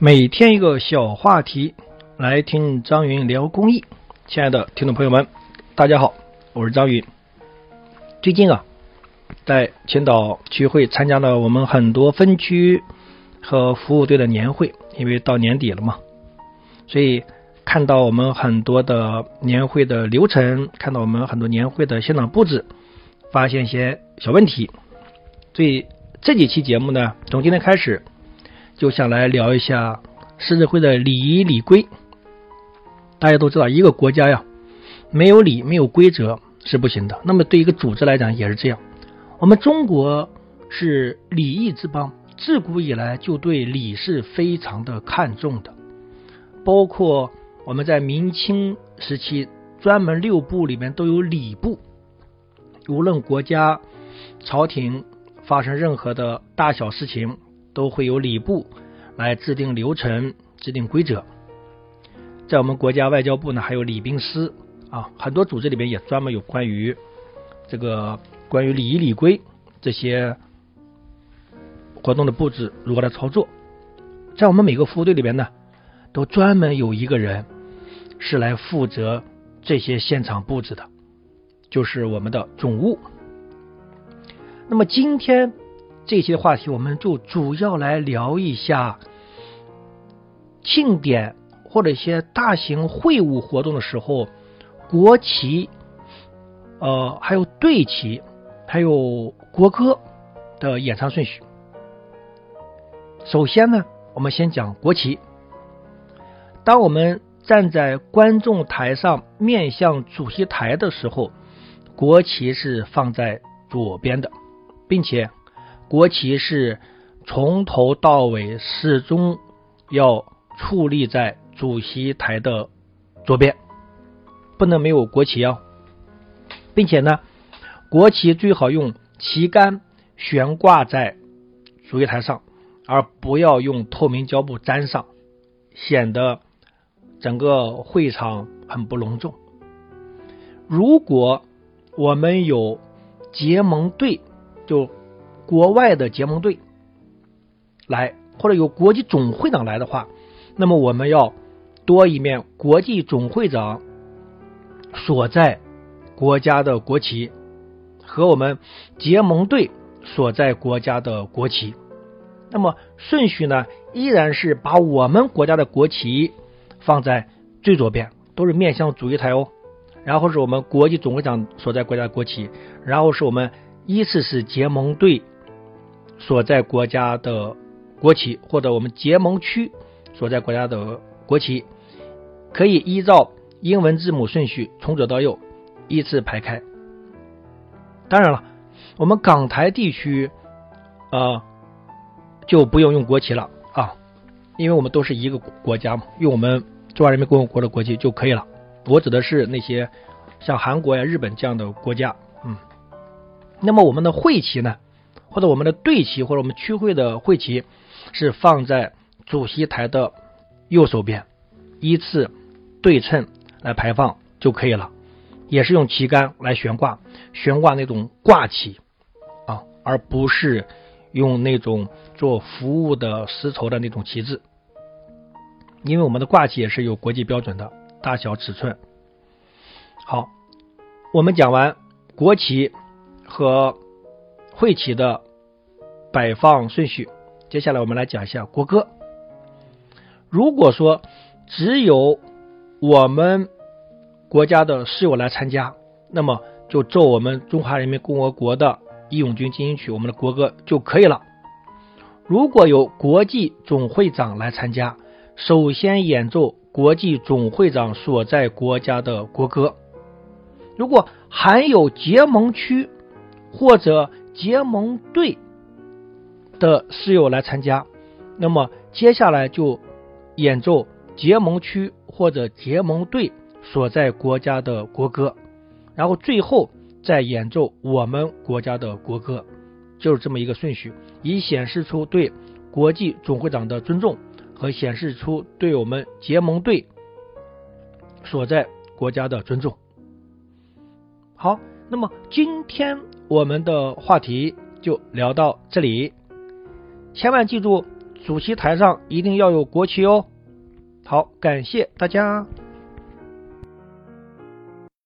每天一个小话题，来听张云聊公益。亲爱的听众朋友们，大家好，我是张云。最近啊，在青岛区会参加了我们很多分区和服务队的年会，因为到年底了嘛，所以看到我们很多的年会的流程，看到我们很多年会的现场布置，发现一些小问题。所以这几期节目呢，从今天开始。就想来聊一下狮子会的礼仪礼规。大家都知道，一个国家呀，没有礼、没有规则是不行的。那么，对一个组织来讲也是这样。我们中国是礼仪之邦，自古以来就对礼是非常的看重的。包括我们在明清时期，专门六部里面都有礼部。无论国家、朝廷发生任何的大小事情。都会有礼部来制定流程、制定规则。在我们国家外交部呢，还有礼宾司啊，很多组织里面也专门有关于这个关于礼仪礼规这些活动的布置如何来操作。在我们每个服务队里边呢，都专门有一个人是来负责这些现场布置的，就是我们的总务。那么今天。这些话题，我们就主要来聊一下庆典或者一些大型会务活动的时候，国旗、呃，还有队旗，还有国歌的演唱顺序。首先呢，我们先讲国旗。当我们站在观众台上面向主席台的时候，国旗是放在左边的，并且。国旗是从头到尾始终要矗立在主席台的左边，不能没有国旗啊，并且呢，国旗最好用旗杆悬挂在主席台上，而不要用透明胶布粘上，显得整个会场很不隆重。如果我们有结盟队，就国外的结盟队来，或者有国际总会长来的话，那么我们要多一面国际总会长所在国家的国旗和我们结盟队所在国家的国旗。那么顺序呢，依然是把我们国家的国旗放在最左边，都是面向主席台哦。然后是我们国际总会长所在国家的国旗，然后是我们依次是结盟队。所在国家的国旗，或者我们结盟区所在国家的国旗，可以依照英文字母顺序从左到右依次排开。当然了，我们港台地区啊就不用用国旗了啊，因为我们都是一个国家嘛，用我们中华人民共和国的国旗就可以了。我指的是那些像韩国呀、日本这样的国家。嗯，那么我们的会旗呢？或者我们的队旗或者我们区会的会旗是放在主席台的右手边，依次对称来排放就可以了。也是用旗杆来悬挂，悬挂那种挂旗啊，而不是用那种做服务的丝绸的那种旗帜。因为我们的挂旗也是有国际标准的大小尺寸。好，我们讲完国旗和。会旗的摆放顺序，接下来我们来讲一下国歌。如果说只有我们国家的室友来参加，那么就奏我们中华人民共和国的《义勇军进行曲》，我们的国歌就可以了。如果有国际总会长来参加，首先演奏国际总会长所在国家的国歌。如果含有结盟区或者结盟队的室友来参加，那么接下来就演奏结盟区或者结盟队所在国家的国歌，然后最后再演奏我们国家的国歌，就是这么一个顺序，以显示出对国际总会长的尊重和显示出对我们结盟队所在国家的尊重。好，那么今天。我们的话题就聊到这里，千万记住主席台上一定要有国旗哦。好，感谢大家。